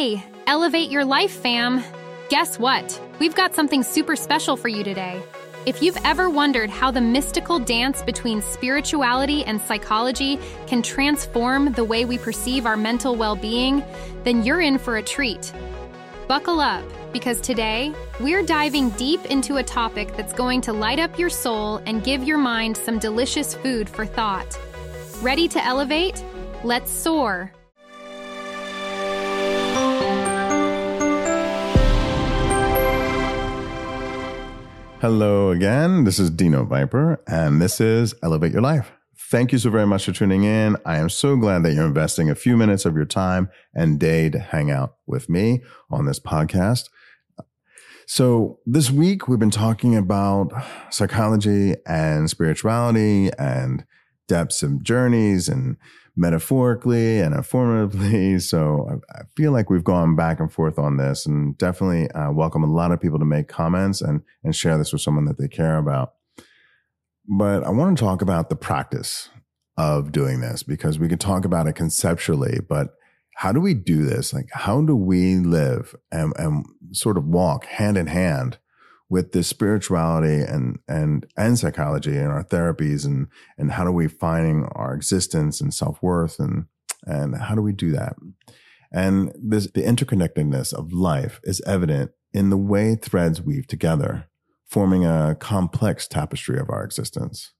Hey, Elevate Your Life fam! Guess what? We've got something super special for you today. If you've ever wondered how the mystical dance between spirituality and psychology can transform the way we perceive our mental well being, then you're in for a treat. Buckle up, because today we're diving deep into a topic that's going to light up your soul and give your mind some delicious food for thought. Ready to elevate? Let's soar. Hello again. This is Dino Viper, and this is Elevate Your Life. Thank you so very much for tuning in. I am so glad that you're investing a few minutes of your time and day to hang out with me on this podcast. So, this week we've been talking about psychology and spirituality and depths of journeys and metaphorically and affirmatively. So I, feel like we've gone back and forth on this and definitely uh, welcome a lot of people to make comments and, and share this with someone that they care about. But I want to talk about the practice of doing this because we could talk about it conceptually, but how do we do this? Like, how do we live and, and sort of walk hand in hand with this spirituality and and and psychology and our therapies and and how do we find our existence and self-worth and and how do we do that? And this the interconnectedness of life is evident in the way threads weave together forming a complex tapestry of our existence.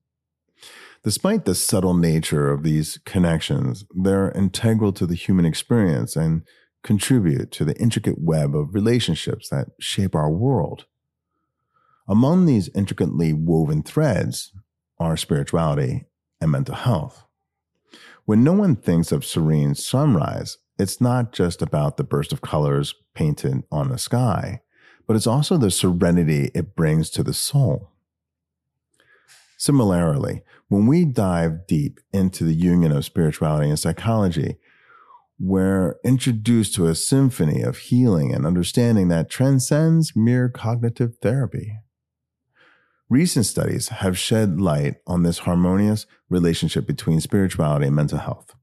Despite the subtle nature of these connections they're integral to the human experience and contribute to the intricate web of relationships that shape our world among these intricately woven threads are spirituality and mental health. When no one thinks of serene sunrise, it's not just about the burst of colors painted on the sky, but it's also the serenity it brings to the soul. Similarly, when we dive deep into the union of spirituality and psychology, we're introduced to a symphony of healing and understanding that transcends mere cognitive therapy. Recent studies have shed light on this harmonious relationship between spirituality and mental health.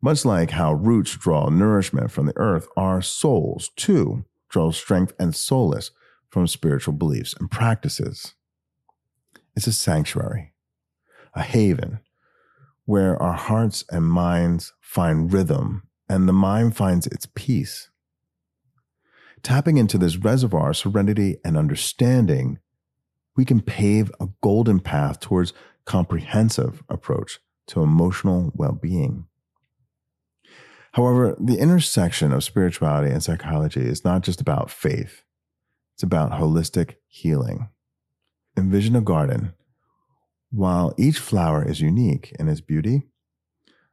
Much like how roots draw nourishment from the earth, our souls too draw strength and solace from spiritual beliefs and practices. It's a sanctuary, a haven where our hearts and minds find rhythm and the mind finds its peace. Tapping into this reservoir of serenity and understanding we can pave a golden path towards comprehensive approach to emotional well-being. However, the intersection of spirituality and psychology is not just about faith. It's about holistic healing. Envision a garden. While each flower is unique in its beauty,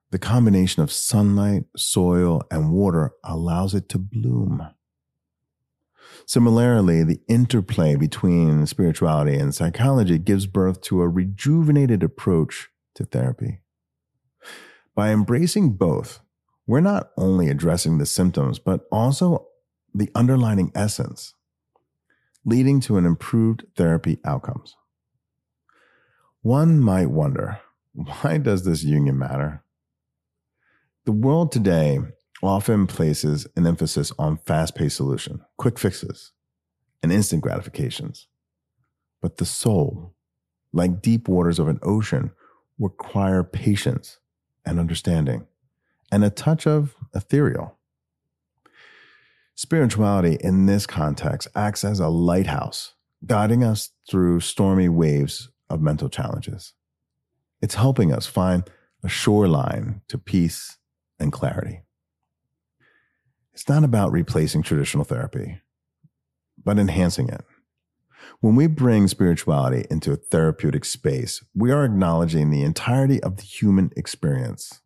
the combination of sunlight, soil, and water allows it to bloom. Similarly, the interplay between spirituality and psychology gives birth to a rejuvenated approach to therapy. By embracing both, we're not only addressing the symptoms, but also the underlying essence, leading to an improved therapy outcomes. One might wonder, why does this union matter? The world today often places an emphasis on fast paced solution, quick fixes, and instant gratifications. But the soul, like deep waters of an ocean, require patience and understanding and a touch of ethereal. Spirituality in this context acts as a lighthouse, guiding us through stormy waves of mental challenges. It's helping us find a shoreline to peace and clarity. It's not about replacing traditional therapy, but enhancing it. When we bring spirituality into a therapeutic space, we are acknowledging the entirety of the human experience.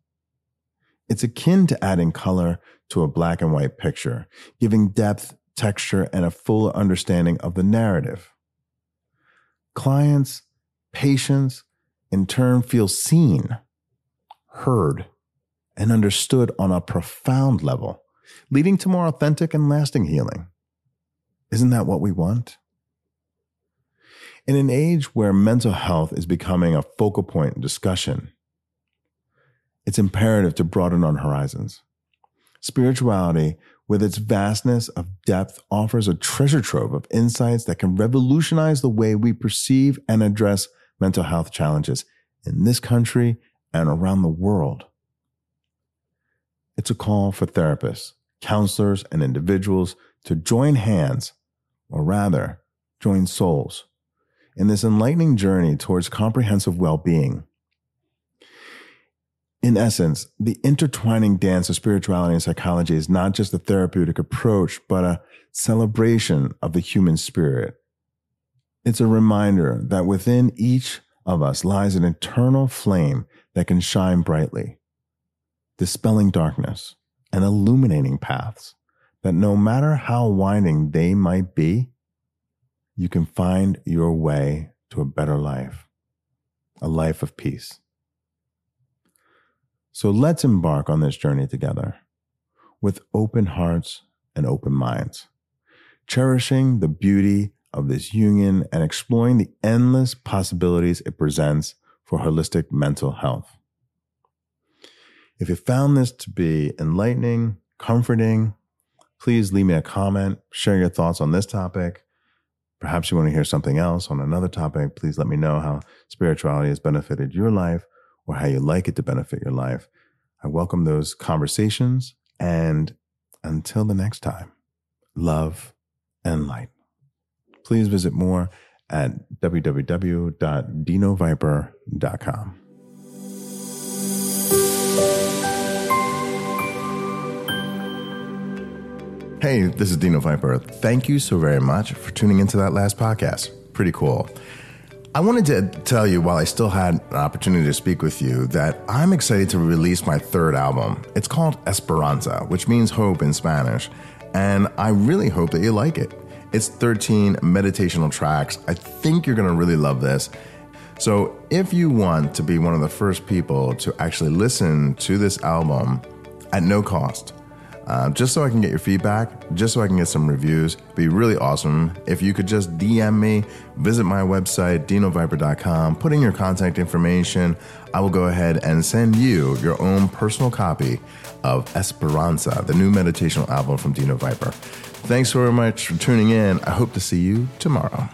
It's akin to adding color to a black and white picture, giving depth, texture, and a fuller understanding of the narrative. Clients, patients, in turn, feel seen, heard, and understood on a profound level leading to more authentic and lasting healing. Isn't that what we want? In an age where mental health is becoming a focal point in discussion, it's imperative to broaden our horizons. Spirituality, with its vastness of depth, offers a treasure trove of insights that can revolutionize the way we perceive and address mental health challenges in this country and around the world. It's a call for therapists, counselors, and individuals to join hands, or rather, join souls, in this enlightening journey towards comprehensive well being. In essence, the intertwining dance of spirituality and psychology is not just a therapeutic approach, but a celebration of the human spirit. It's a reminder that within each of us lies an eternal flame that can shine brightly, dispelling darkness and illuminating paths that no matter how winding they might be, you can find your way to a better life, a life of peace. So let's embark on this journey together with open hearts and open minds, cherishing the beauty of this union and exploring the endless possibilities it presents for holistic mental health. If you found this to be enlightening, comforting, please leave me a comment, share your thoughts on this topic. Perhaps you want to hear something else on another topic. Please let me know how spirituality has benefited your life or how you like it to benefit your life. I welcome those conversations. And until the next time, love and light. Please visit more at www.dinoviper.com. Hey, this is Dino Viper. Thank you so very much for tuning into that last podcast. Pretty cool. I wanted to tell you while I still had an opportunity to speak with you that I'm excited to release my third album. It's called Esperanza, which means hope in Spanish, and I really hope that you like it. It's 13 meditational tracks. I think you're going to really love this. So, if you want to be one of the first people to actually listen to this album at no cost, uh, just so I can get your feedback, just so I can get some reviews. It'd Be really awesome if you could just DM me, visit my website, dinoviper.com, put in your contact information. I will go ahead and send you your own personal copy of Esperanza, the new meditational album from Dino Viper. Thanks very much for tuning in. I hope to see you tomorrow.